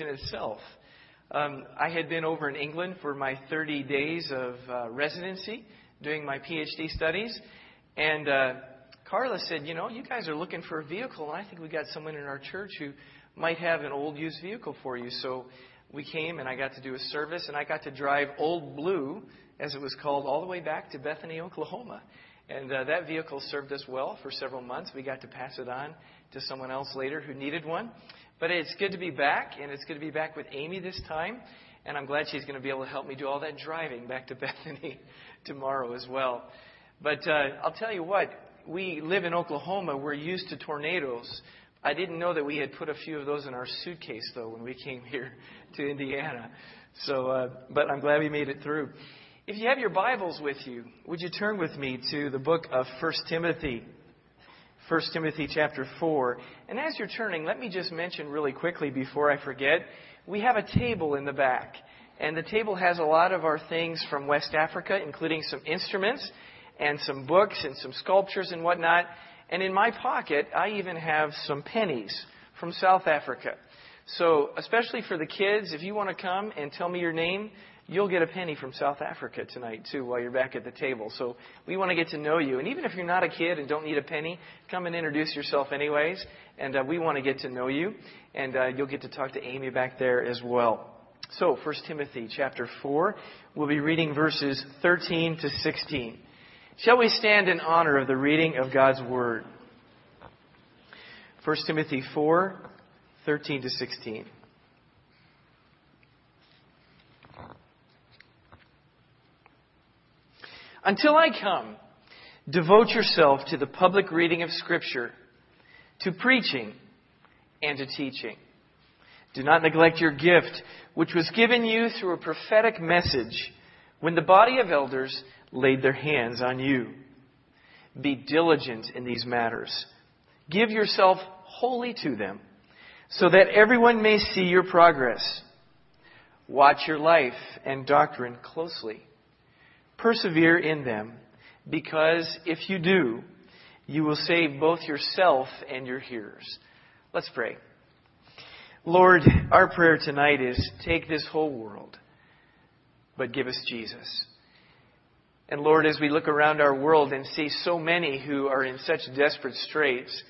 in itself. Um, I had been over in England for my 30 days of uh, residency doing my PhD studies, and uh, Carla said, You know, you guys are looking for a vehicle, and I think we got someone in our church who might have an old used vehicle for you. So we came, and I got to do a service, and I got to drive Old Blue, as it was called, all the way back to Bethany, Oklahoma. And uh, that vehicle served us well for several months. We got to pass it on to someone else later who needed one. But it's good to be back, and it's good to be back with Amy this time. And I'm glad she's going to be able to help me do all that driving back to Bethany tomorrow as well. But uh, I'll tell you what, we live in Oklahoma. We're used to tornadoes. I didn't know that we had put a few of those in our suitcase, though, when we came here to Indiana. So, uh, but I'm glad we made it through. If you have your Bibles with you, would you turn with me to the book of 1 Timothy? 1 Timothy chapter 4. And as you're turning, let me just mention really quickly before I forget, we have a table in the back. And the table has a lot of our things from West Africa, including some instruments and some books and some sculptures and whatnot. And in my pocket, I even have some pennies from South Africa. So, especially for the kids, if you want to come and tell me your name, you'll get a penny from South Africa tonight, too, while you're back at the table. So we want to get to know you. And even if you're not a kid and don't need a penny, come and introduce yourself anyways. And uh, we want to get to know you. And uh, you'll get to talk to Amy back there as well. So, 1 Timothy chapter 4, we'll be reading verses 13 to 16. Shall we stand in honor of the reading of God's Word? 1 Timothy 4, 13 to 16. Until I come, devote yourself to the public reading of Scripture, to preaching, and to teaching. Do not neglect your gift, which was given you through a prophetic message when the body of elders laid their hands on you. Be diligent in these matters. Give yourself wholly to them, so that everyone may see your progress. Watch your life and doctrine closely Persevere in them, because if you do, you will save both yourself and your hearers. Let's pray. Lord, our prayer tonight is take this whole world, but give us Jesus. And Lord, as we look around our world and see so many who are in such desperate straits,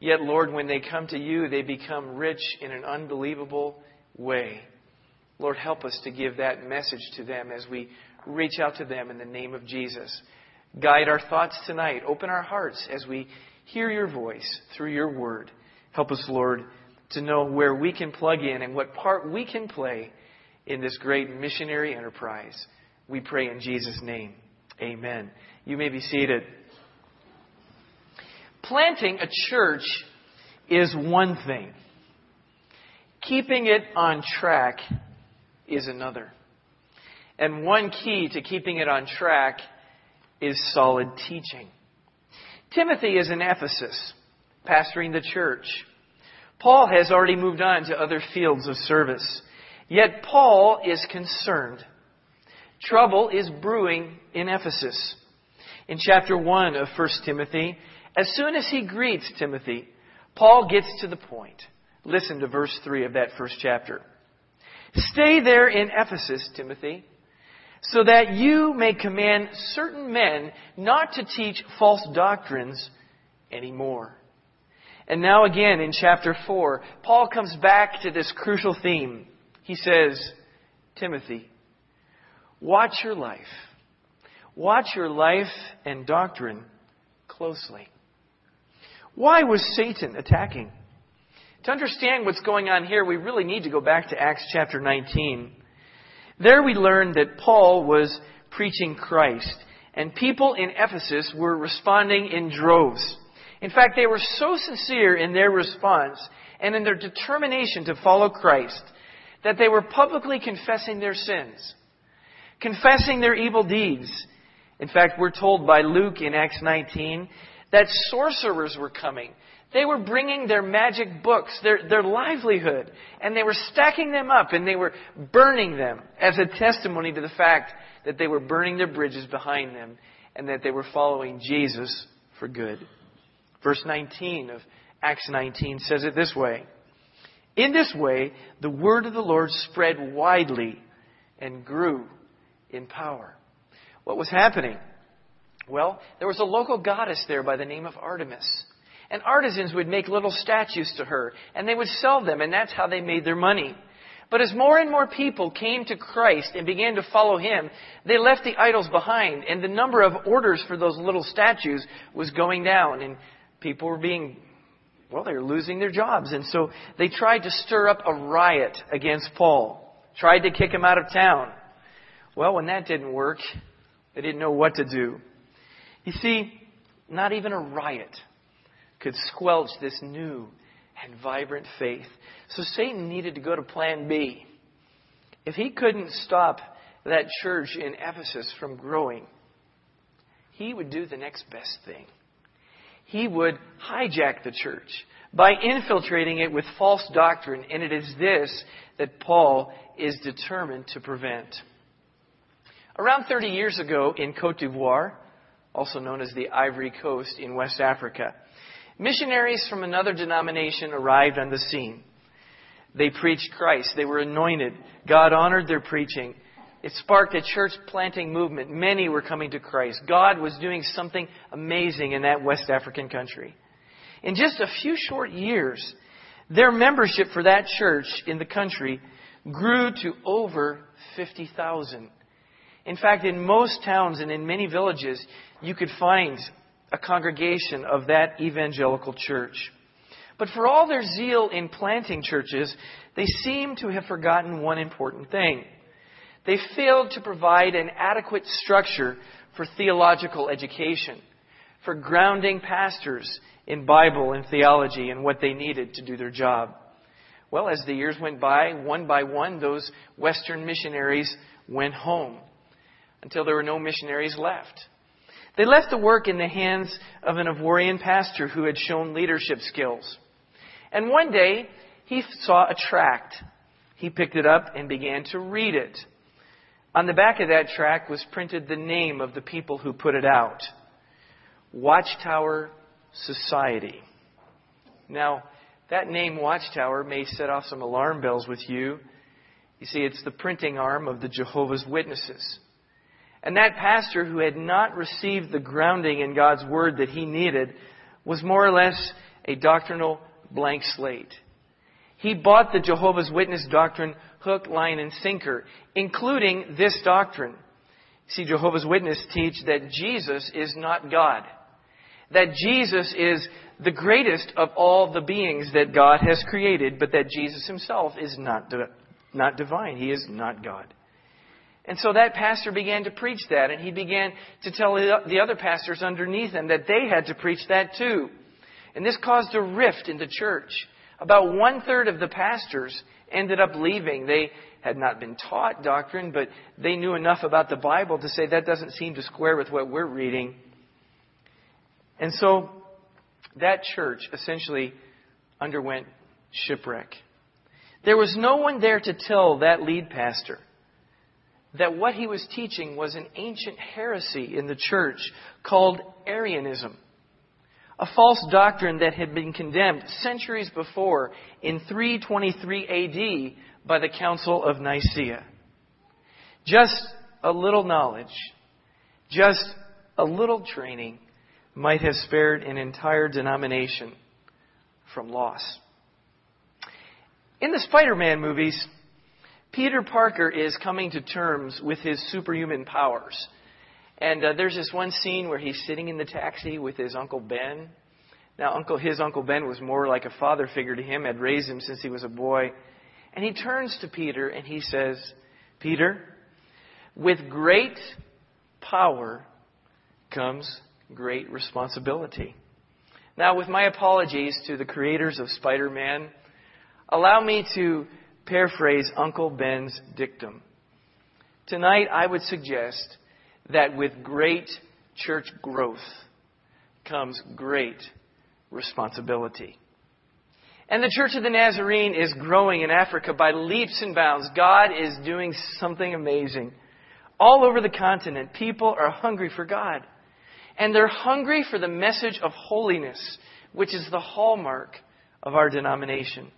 yet, Lord, when they come to you, they become rich in an unbelievable way. Lord, help us to give that message to them as we reach out to them in the name of Jesus. Guide our thoughts tonight. Open our hearts as we hear your voice through your word. Help us, Lord, to know where we can plug in and what part we can play in this great missionary enterprise. We pray in Jesus' name. Amen. You may be seated. Planting a church is one thing. Keeping it on track is another. And one key to keeping it on track is solid teaching. Timothy is in Ephesus, pastoring the church. Paul has already moved on to other fields of service. Yet Paul is concerned. Trouble is brewing in Ephesus. In chapter 1 of 1 Timothy, as soon as he greets Timothy, Paul gets to the point. Listen to verse 3 of that first chapter. Stay there in Ephesus, Timothy so that you may command certain men not to teach false doctrines anymore. And now again in chapter 4, Paul comes back to this crucial theme. He says, Timothy, watch your life. Watch your life and doctrine closely. Why was Satan attacking? To understand what's going on here, we really need to go back to Acts chapter 19. There we learn that Paul was preaching Christ, and people in Ephesus were responding in droves. In fact, they were so sincere in their response and in their determination to follow Christ that they were publicly confessing their sins, confessing their evil deeds. In fact, we're told by Luke in Acts 19 that sorcerers were coming they were bringing their magic books, their, their livelihood, and they were stacking them up and they were burning them as a testimony to the fact that they were burning their bridges behind them and that they were following Jesus for good. Verse 19 of Acts 19 says it this way In this way, the word of the Lord spread widely and grew in power. What was happening? Well, there was a local goddess there by the name of Artemis. And artisans would make little statues to her, and they would sell them, and that's how they made their money. But as more and more people came to Christ and began to follow him, they left the idols behind, and the number of orders for those little statues was going down, and people were being, well, they were losing their jobs. And so they tried to stir up a riot against Paul, tried to kick him out of town. Well, when that didn't work, they didn't know what to do. You see, not even a riot could squelch this new and vibrant faith. So Satan needed to go to plan B. If he couldn't stop that church in Ephesus from growing, he would do the next best thing. He would hijack the church by infiltrating it with false doctrine, and it is this that Paul is determined to prevent. Around 30 years ago in Cote d'Ivoire, also known as the Ivory Coast in West Africa, Missionaries from another denomination arrived on the scene. They preached Christ. They were anointed. God honored their preaching. It sparked a church planting movement. Many were coming to Christ. God was doing something amazing in that West African country. In just a few short years, their membership for that church in the country grew to over 50,000. In fact, in most towns and in many villages, you could find a congregation of that evangelical church. But for all their zeal in planting churches, they seem to have forgotten one important thing. They failed to provide an adequate structure for theological education, for grounding pastors in Bible and theology and what they needed to do their job. Well, as the years went by, one by one, those Western missionaries went home until there were no missionaries left. They left the work in the hands of an Ivorian pastor who had shown leadership skills. And one day, he saw a tract. He picked it up and began to read it. On the back of that tract was printed the name of the people who put it out Watchtower Society. Now, that name Watchtower may set off some alarm bells with you. You see, it's the printing arm of the Jehovah's Witnesses. And that pastor who had not received the grounding in God's Word that he needed was more or less a doctrinal blank slate. He bought the Jehovah's Witness doctrine hook, line, and sinker, including this doctrine. See, Jehovah's Witness teach that Jesus is not God. That Jesus is the greatest of all the beings that God has created, but that Jesus himself is not, not divine. He is not God. And so that pastor began to preach that, and he began to tell the other pastors underneath him that they had to preach that too. And this caused a rift in the church. About one third of the pastors ended up leaving. They had not been taught doctrine, but they knew enough about the Bible to say that doesn't seem to square with what we're reading. And so that church essentially underwent shipwreck. There was no one there to tell that lead pastor that what he was teaching was an ancient heresy in the church called Arianism, a false doctrine that had been condemned centuries before in 323 AD by the Council of Nicaea. Just a little knowledge, just a little training might have spared an entire denomination from loss. In the Spider Man movies, Peter Parker is coming to terms with his superhuman powers. And uh, there's this one scene where he's sitting in the taxi with his Uncle Ben. Now, Uncle, his Uncle Ben was more like a father figure to him, had raised him since he was a boy. And he turns to Peter and he says, Peter, with great power comes great responsibility. Now, with my apologies to the creators of Spider Man, allow me to paraphrase Uncle Ben's dictum. Tonight, I would suggest that with great church growth comes great responsibility. And the Church of the Nazarene is growing in Africa by leaps and bounds. God is doing something amazing. All over the continent, people are hungry for God. And they're hungry for the message of holiness, which is the hallmark of our denomination.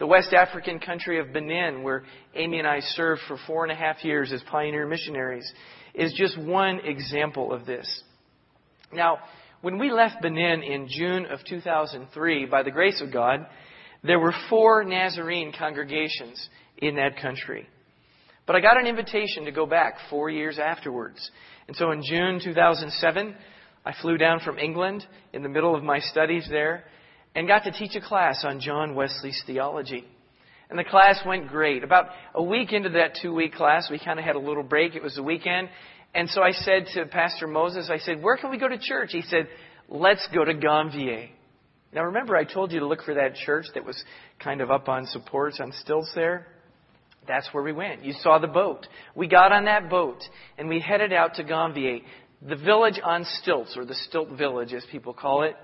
The West African country of Benin, where Amy and I served for four and a half years as pioneer missionaries, is just one example of this. Now, when we left Benin in June of 2003, by the grace of God, there were four Nazarene congregations in that country. But I got an invitation to go back four years afterwards. And so in June 2007, I flew down from England in the middle of my studies there and got to teach a class on John Wesley's theology. And the class went great. About a week into that two week class, we kind of had a little break. It was the weekend. And so I said to Pastor Moses, I said, Where can we go to church? He said, Let's go to Ganvie. Now remember, I told you to look for that church that was kind of up on supports on stilts there? That's where we went. You saw the boat. We got on that boat and we headed out to Ganvie, the village on stilts, or the stilt village as people call it.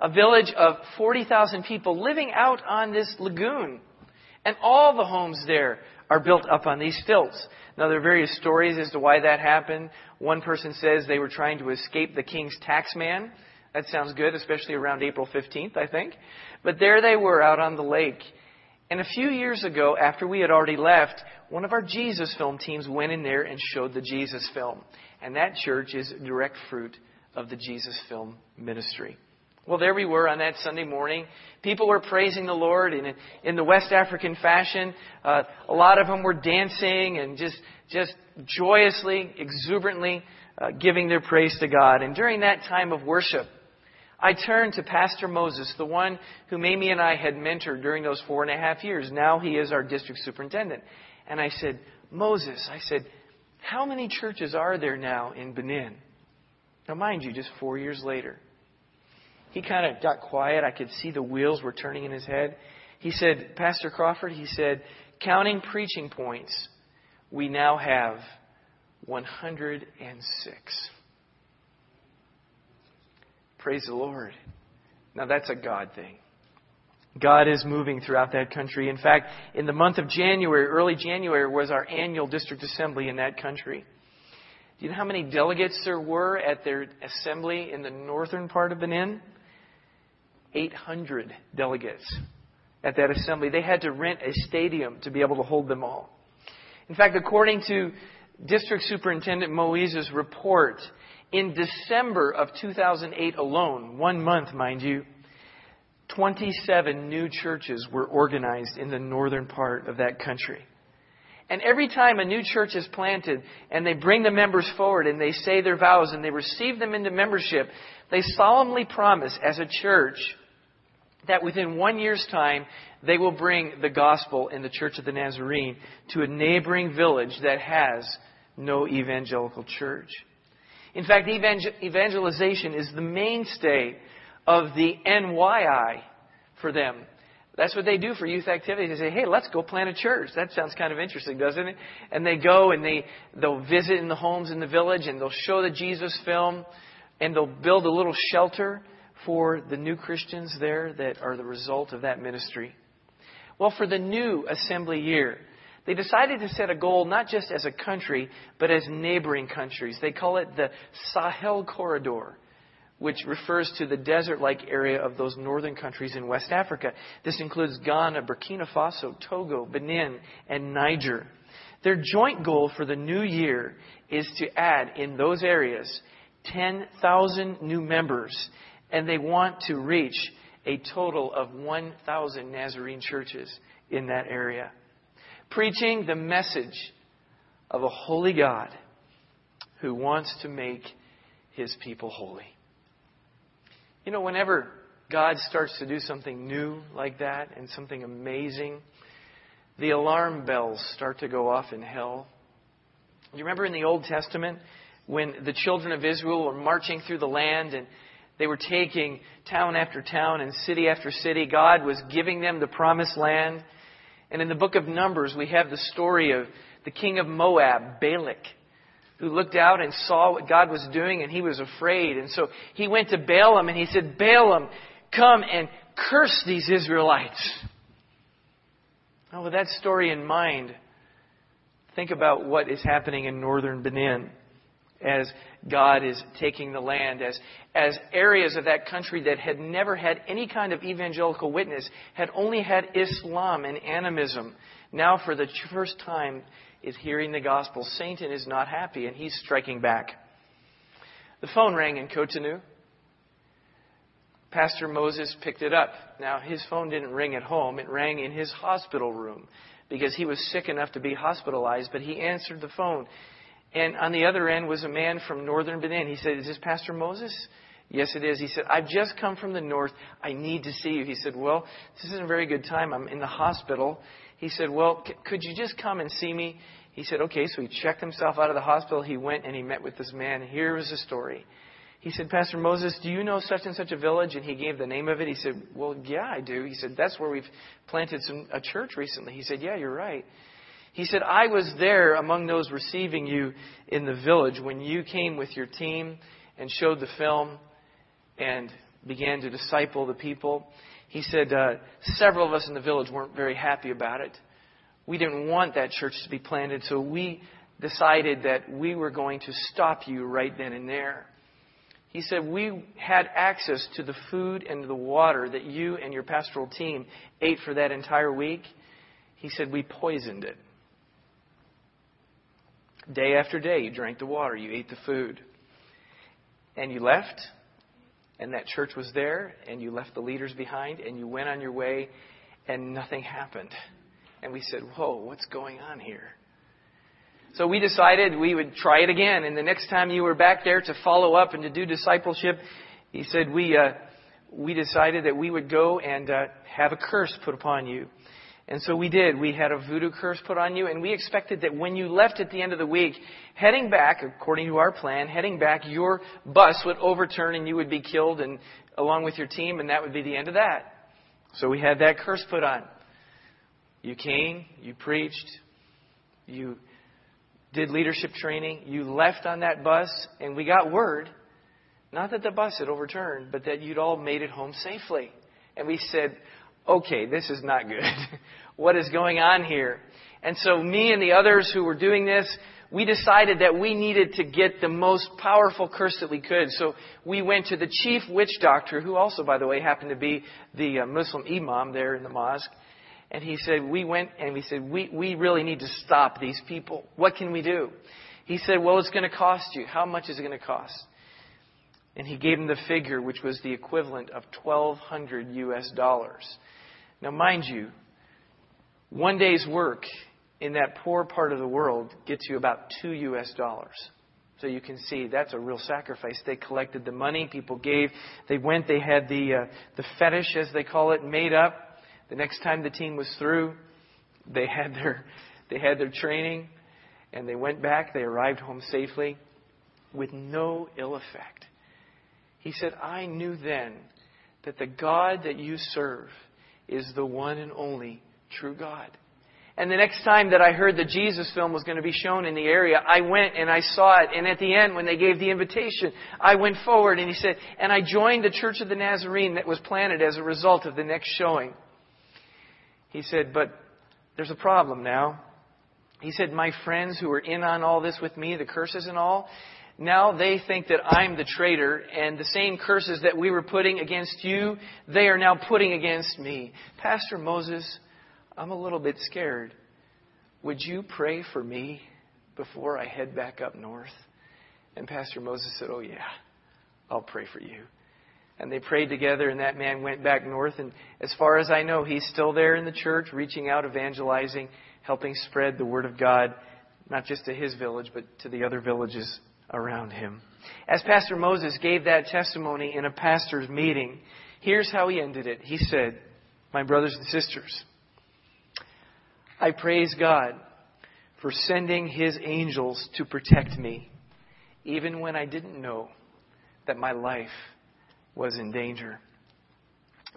A village of 40,000 people living out on this lagoon. And all the homes there are built up on these stilts. Now, there are various stories as to why that happened. One person says they were trying to escape the king's taxman. That sounds good, especially around April 15th, I think. But there they were out on the lake. And a few years ago, after we had already left, one of our Jesus film teams went in there and showed the Jesus film. And that church is direct fruit of the Jesus film ministry. Well, there we were on that Sunday morning. People were praising the Lord in, in the West African fashion. Uh, a lot of them were dancing and just, just joyously, exuberantly uh, giving their praise to God. And during that time of worship, I turned to Pastor Moses, the one whom Amy and I had mentored during those four and a half years. Now he is our district superintendent. And I said, Moses, I said, how many churches are there now in Benin? Now, mind you, just four years later. He kind of got quiet. I could see the wheels were turning in his head. He said, Pastor Crawford, he said, counting preaching points, we now have 106. Praise the Lord. Now that's a God thing. God is moving throughout that country. In fact, in the month of January, early January, was our annual district assembly in that country. Do you know how many delegates there were at their assembly in the northern part of Benin? 800 delegates at that assembly. They had to rent a stadium to be able to hold them all. In fact, according to District Superintendent Moise's report, in December of 2008 alone, one month, mind you, 27 new churches were organized in the northern part of that country. And every time a new church is planted and they bring the members forward and they say their vows and they receive them into membership, they solemnly promise as a church that within one year's time, they will bring the gospel in the Church of the Nazarene to a neighboring village that has no evangelical church. In fact, evangelization is the mainstay of the NYI for them. That's what they do for youth activities. They say, "Hey, let's go plant a church." That sounds kind of interesting, doesn't it? And they go and they they'll visit in the homes in the village and they'll show the Jesus film and they'll build a little shelter for the new Christians there that are the result of that ministry? Well, for the new assembly year, they decided to set a goal not just as a country, but as neighboring countries. They call it the Sahel Corridor, which refers to the desert like area of those northern countries in West Africa. This includes Ghana, Burkina Faso, Togo, Benin, and Niger. Their joint goal for the new year is to add in those areas 10,000 new members and they want to reach a total of 1,000 Nazarene churches in that area. Preaching the message of a holy God who wants to make his people holy. You know, whenever God starts to do something new like that and something amazing, the alarm bells start to go off in hell. You remember in the Old Testament when the children of Israel were marching through the land and they were taking town after town and city after city. God was giving them the promised land. And in the book of Numbers, we have the story of the king of Moab, Balak, who looked out and saw what God was doing and he was afraid. And so he went to Balaam and he said, Balaam, come and curse these Israelites. Now, with that story in mind, think about what is happening in northern Benin. as God is taking the land, as, as areas of that country that had never had any kind of evangelical witness, had only had Islam and animism, now for the first time is hearing the gospel. Satan is not happy and he's striking back. The phone rang in Cotonou. Pastor Moses picked it up. Now, his phone didn't ring at home, it rang in his hospital room because he was sick enough to be hospitalized, but he answered the phone. And on the other end was a man from northern Benin. He said, Is this Pastor Moses? Yes, it is. He said, I've just come from the north. I need to see you. He said, Well, this isn't a very good time. I'm in the hospital. He said, Well, c- could you just come and see me? He said, Okay. So he checked himself out of the hospital. He went and he met with this man. Here was the story. He said, Pastor Moses, do you know such and such a village? And he gave the name of it. He said, Well, yeah, I do. He said, That's where we've planted some, a church recently. He said, Yeah, you're right. He said, I was there among those receiving you in the village when you came with your team and showed the film and began to disciple the people. He said, uh, several of us in the village weren't very happy about it. We didn't want that church to be planted, so we decided that we were going to stop you right then and there. He said, We had access to the food and the water that you and your pastoral team ate for that entire week. He said, We poisoned it. Day after day, you drank the water, you ate the food. And you left, and that church was there, and you left the leaders behind, and you went on your way, and nothing happened. And we said, Whoa, what's going on here? So we decided we would try it again. And the next time you were back there to follow up and to do discipleship, he said, We, uh, we decided that we would go and uh, have a curse put upon you. And so we did. We had a voodoo curse put on you, and we expected that when you left at the end of the week, heading back, according to our plan, heading back, your bus would overturn and you would be killed and along with your team, and that would be the end of that. So we had that curse put on. You came, you preached, you did leadership training, you left on that bus, and we got word, not that the bus had overturned, but that you'd all made it home safely. And we said, okay, this is not good. what is going on here? And so me and the others who were doing this, we decided that we needed to get the most powerful curse that we could. So we went to the chief witch doctor, who also, by the way, happened to be the uh, Muslim imam there in the mosque. And he said, we went and we said, we, we really need to stop these people. What can we do? He said, well, it's going to cost you. How much is it going to cost? And he gave him the figure, which was the equivalent of 1200 US dollars. Now, mind you, one day's work in that poor part of the world gets you about two US dollars. So you can see that's a real sacrifice. They collected the money, people gave, they went, they had the, uh, the fetish, as they call it, made up. The next time the team was through, they had their, they had their training, and they went back, they arrived home safely with no ill effect. He said, I knew then that the God that you serve is the one and only true God. And the next time that I heard the Jesus film was going to be shown in the area, I went and I saw it. And at the end, when they gave the invitation, I went forward and he said, and I joined the Church of the Nazarene that was planted as a result of the next showing. He said, but there's a problem now. He said, my friends who were in on all this with me, the curses and all, now they think that I'm the traitor, and the same curses that we were putting against you, they are now putting against me. Pastor Moses, I'm a little bit scared. Would you pray for me before I head back up north? And Pastor Moses said, Oh, yeah, I'll pray for you. And they prayed together, and that man went back north. And as far as I know, he's still there in the church, reaching out, evangelizing, helping spread the word of God, not just to his village, but to the other villages around him. As Pastor Moses gave that testimony in a pastor's meeting, here's how he ended it. He said, My brothers and sisters, I praise God for sending his angels to protect me, even when I didn't know that my life was in danger.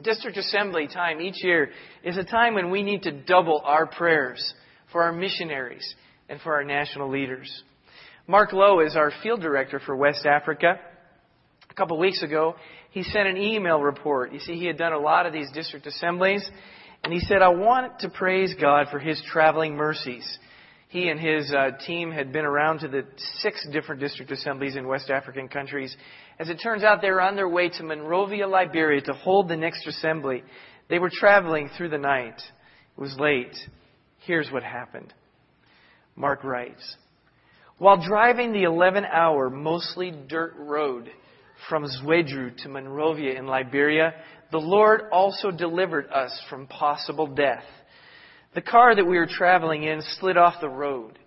District Assembly time each year is a time when we need to double our prayers for our missionaries and for our national leaders. Mark Lowe is our field director for West Africa. A couple of weeks ago, he sent an email report. You see, he had done a lot of these district assemblies, and he said, I want to praise God for his traveling mercies. He and his uh, team had been around to the six different district assemblies in West African countries. As it turns out, they were on their way to Monrovia, Liberia to hold the next assembly. They were traveling through the night. It was late. Here's what happened. Mark writes While driving the 11 hour, mostly dirt road from Zwedru to Monrovia in Liberia, the Lord also delivered us from possible death. The car that we were traveling in slid off the road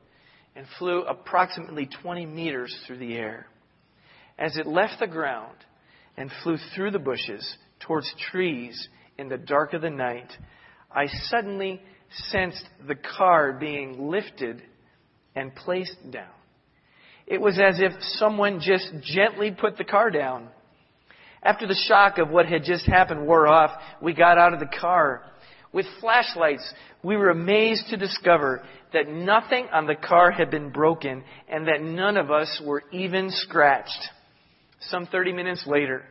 and flew approximately 20 meters through the air. As it left the ground and flew through the bushes towards trees in the dark of the night, I suddenly sensed the car being lifted and placed down. It was as if someone just gently put the car down. After the shock of what had just happened wore off, we got out of the car. With flashlights, we were amazed to discover that nothing on the car had been broken and that none of us were even scratched. Some 30 minutes later,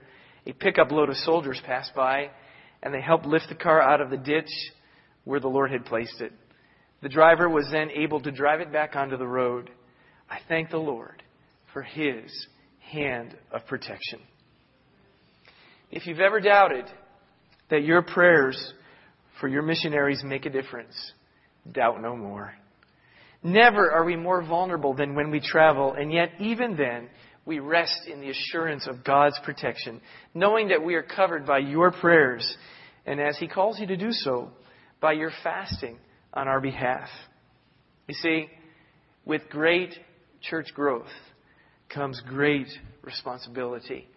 a pickup load of soldiers passed by and they helped lift the car out of the ditch where the Lord had placed it. The driver was then able to drive it back onto the road. I thank the Lord for his hand of protection. If you've ever doubted that your prayers for your missionaries make a difference, doubt no more. Never are we more vulnerable than when we travel, and yet, even then, we rest in the assurance of God's protection, knowing that we are covered by your prayers, and as He calls you to do so, by your fasting on our behalf. You see, with great church growth comes great responsibility.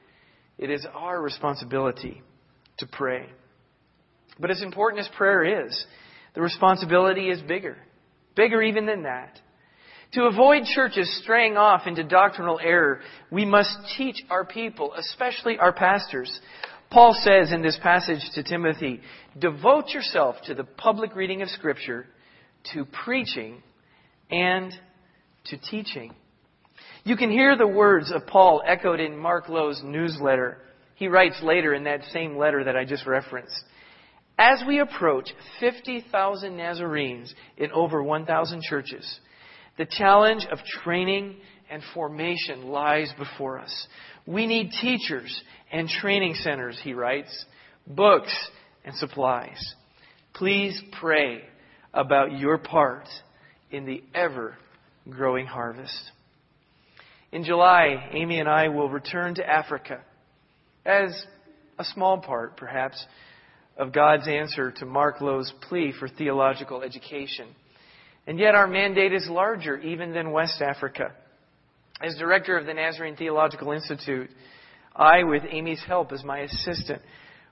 It is our responsibility to pray. But as important as prayer is, the responsibility is bigger. Bigger even than that. To avoid churches straying off into doctrinal error, we must teach our people, especially our pastors. Paul says in this passage to Timothy, devote yourself to the public reading of Scripture, to preaching, and to teaching. You can hear the words of Paul echoed in Mark Lowe's newsletter. He writes later in that same letter that I just referenced. As we approach 50,000 Nazarenes in over 1,000 churches, the challenge of training and formation lies before us. We need teachers and training centers, he writes, books and supplies. Please pray about your part in the ever growing harvest. In July, Amy and I will return to Africa as a small part, perhaps, of God's answer to Mark Lowe's plea for theological education. And yet our mandate is larger even than West Africa. As director of the Nazarene Theological Institute, I, with Amy's help as my assistant,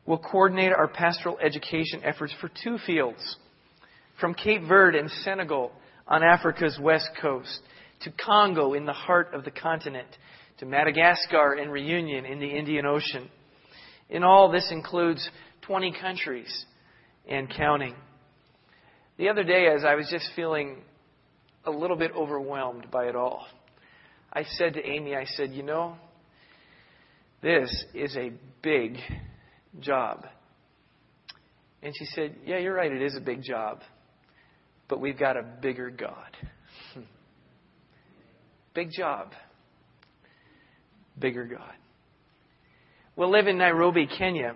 will coordinate our pastoral education efforts for two fields. From Cape Verde and Senegal on Africa's west coast to Congo in the heart of the continent, to Madagascar and Reunion in the Indian Ocean. In all, this includes 20 countries and counting. The other day, as I was just feeling a little bit overwhelmed by it all, I said to Amy, I said, you know, this is a big job. And she said, Yeah, you're right, it is a big job. But we've got a bigger God. Hmm. Big job. Bigger God. We'll live in Nairobi, Kenya,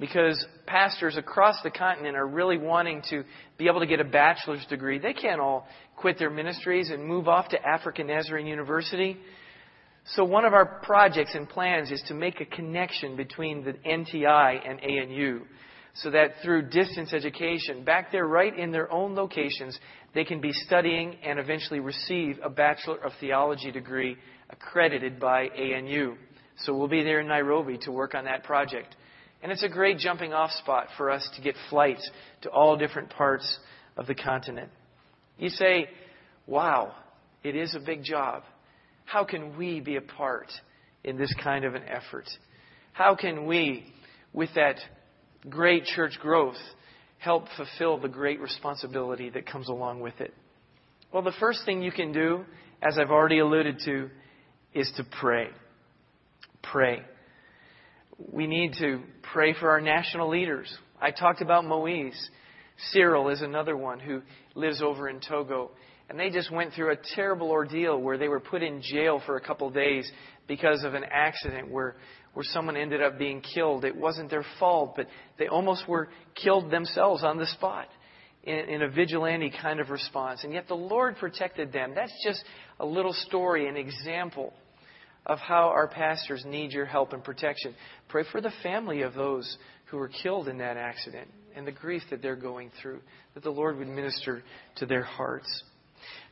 because pastors across the continent are really wanting to be able to get a bachelor's degree. They can't all quit their ministries and move off to African Nazarene University. So one of our projects and plans is to make a connection between the NTI and ANU so that through distance education, back there right in their own locations, they can be studying and eventually receive a Bachelor of Theology degree accredited by ANU. So we'll be there in Nairobi to work on that project. And it's a great jumping off spot for us to get flights to all different parts of the continent. You say, wow, it is a big job. How can we be a part in this kind of an effort? How can we, with that great church growth, help fulfill the great responsibility that comes along with it? Well, the first thing you can do, as I've already alluded to, is to pray. Pray. We need to pray for our national leaders. I talked about Moise. Cyril is another one who lives over in Togo. And they just went through a terrible ordeal where they were put in jail for a couple of days because of an accident where, where someone ended up being killed. It wasn't their fault, but they almost were killed themselves on the spot in, in a vigilante kind of response. And yet the Lord protected them. That's just a little story, an example of how our pastors need your help and protection. Pray for the family of those who were killed in that accident and the grief that they're going through, that the Lord would minister to their hearts.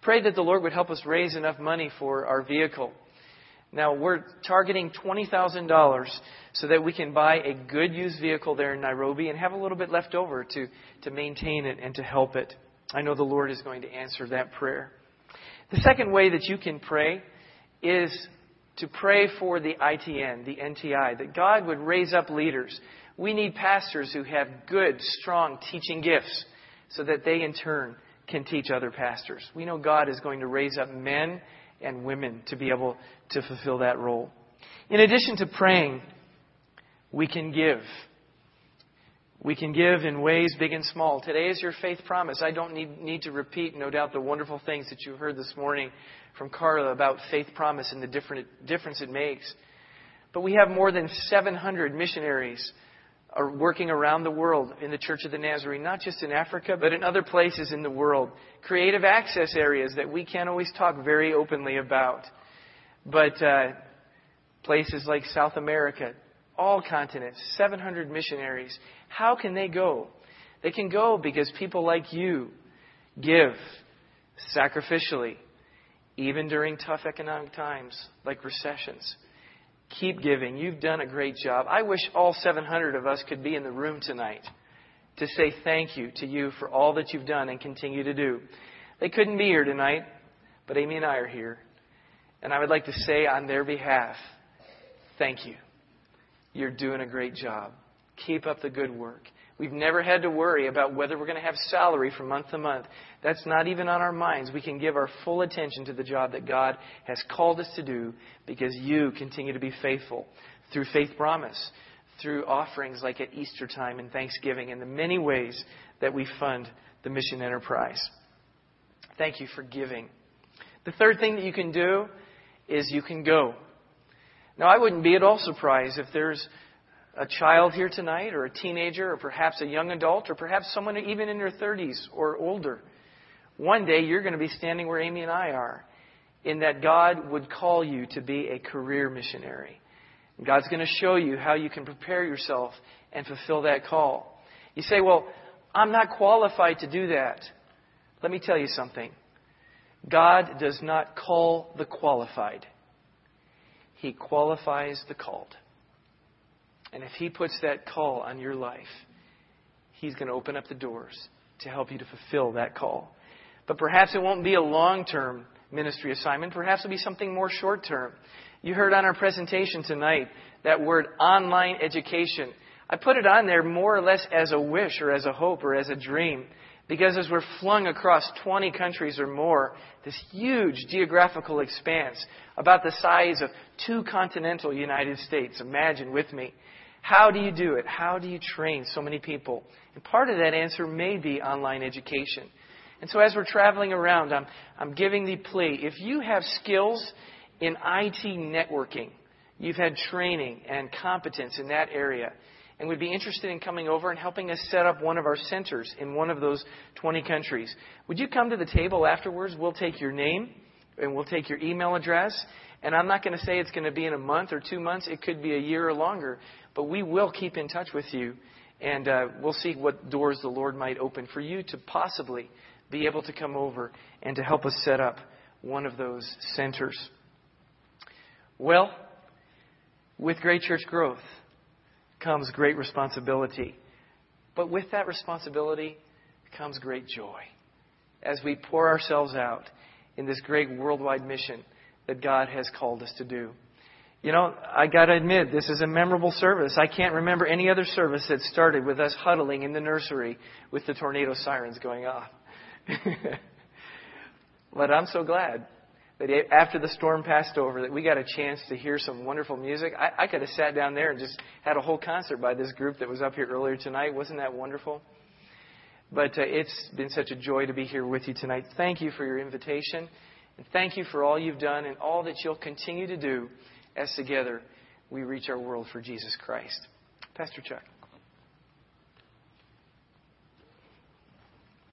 Pray that the Lord would help us raise enough money for our vehicle. Now, we're targeting $20,000 so that we can buy a good used vehicle there in Nairobi and have a little bit left over to, to maintain it and to help it. I know the Lord is going to answer that prayer. The second way that you can pray is to pray for the ITN, the NTI, that God would raise up leaders. We need pastors who have good, strong teaching gifts so that they in turn can teach other pastors. We know God is going to raise up men and women to be able to fulfill that role. In addition to praying, we can give. We can give in ways big and small. Today is your faith promise. I don't need, need to repeat, no doubt, the wonderful things that you heard this morning from Carla about faith promise and the different, difference it makes. But we have more than 700 missionaries are working around the world in the Church of the Nazarene, not just in Africa, but in other places in the world. Creative access areas that we can't always talk very openly about. But uh, places like South America, all continents, 700 missionaries. How can they go? They can go because people like you give sacrificially, even during tough economic times like recessions. Keep giving. You've done a great job. I wish all 700 of us could be in the room tonight to say thank you to you for all that you've done and continue to do. They couldn't be here tonight, but Amy and I are here. And I would like to say on their behalf, thank you. You're doing a great job. Keep up the good work. We've never had to worry about whether we're going to have salary from month to month. That's not even on our minds. We can give our full attention to the job that God has called us to do because you continue to be faithful through faith promise, through offerings like at Easter time and Thanksgiving, and the many ways that we fund the mission enterprise. Thank you for giving. The third thing that you can do is you can go. Now, I wouldn't be at all surprised if there's a child here tonight, or a teenager, or perhaps a young adult, or perhaps someone even in their 30s or older. One day you're going to be standing where Amy and I are, in that God would call you to be a career missionary. God's going to show you how you can prepare yourself and fulfill that call. You say, Well, I'm not qualified to do that. Let me tell you something. God does not call the qualified, He qualifies the called. And if He puts that call on your life, He's going to open up the doors to help you to fulfill that call. But perhaps it won't be a long term ministry assignment. Perhaps it'll be something more short term. You heard on our presentation tonight that word online education. I put it on there more or less as a wish or as a hope or as a dream. Because as we're flung across 20 countries or more, this huge geographical expanse, about the size of two continental United States, imagine with me, how do you do it? How do you train so many people? And part of that answer may be online education. And so as we're traveling around, I'm, I'm giving the plea. If you have skills in IT networking, you've had training and competence in that area, and would be interested in coming over and helping us set up one of our centers in one of those 20 countries, would you come to the table afterwards? We'll take your name and we'll take your email address. And I'm not going to say it's going to be in a month or two months. It could be a year or longer. But we will keep in touch with you, and uh, we'll see what doors the Lord might open for you to possibly be able to come over and to help us set up one of those centers. Well, with Great Church Growth comes great responsibility. But with that responsibility comes great joy as we pour ourselves out in this great worldwide mission that God has called us to do. You know, I got to admit, this is a memorable service. I can't remember any other service that started with us huddling in the nursery with the tornado sirens going off. but I'm so glad that after the storm passed over, that we got a chance to hear some wonderful music. I, I could have sat down there and just had a whole concert by this group that was up here earlier tonight. Wasn't that wonderful? But uh, it's been such a joy to be here with you tonight. Thank you for your invitation. And thank you for all you've done and all that you'll continue to do as together we reach our world for Jesus Christ. Pastor Chuck.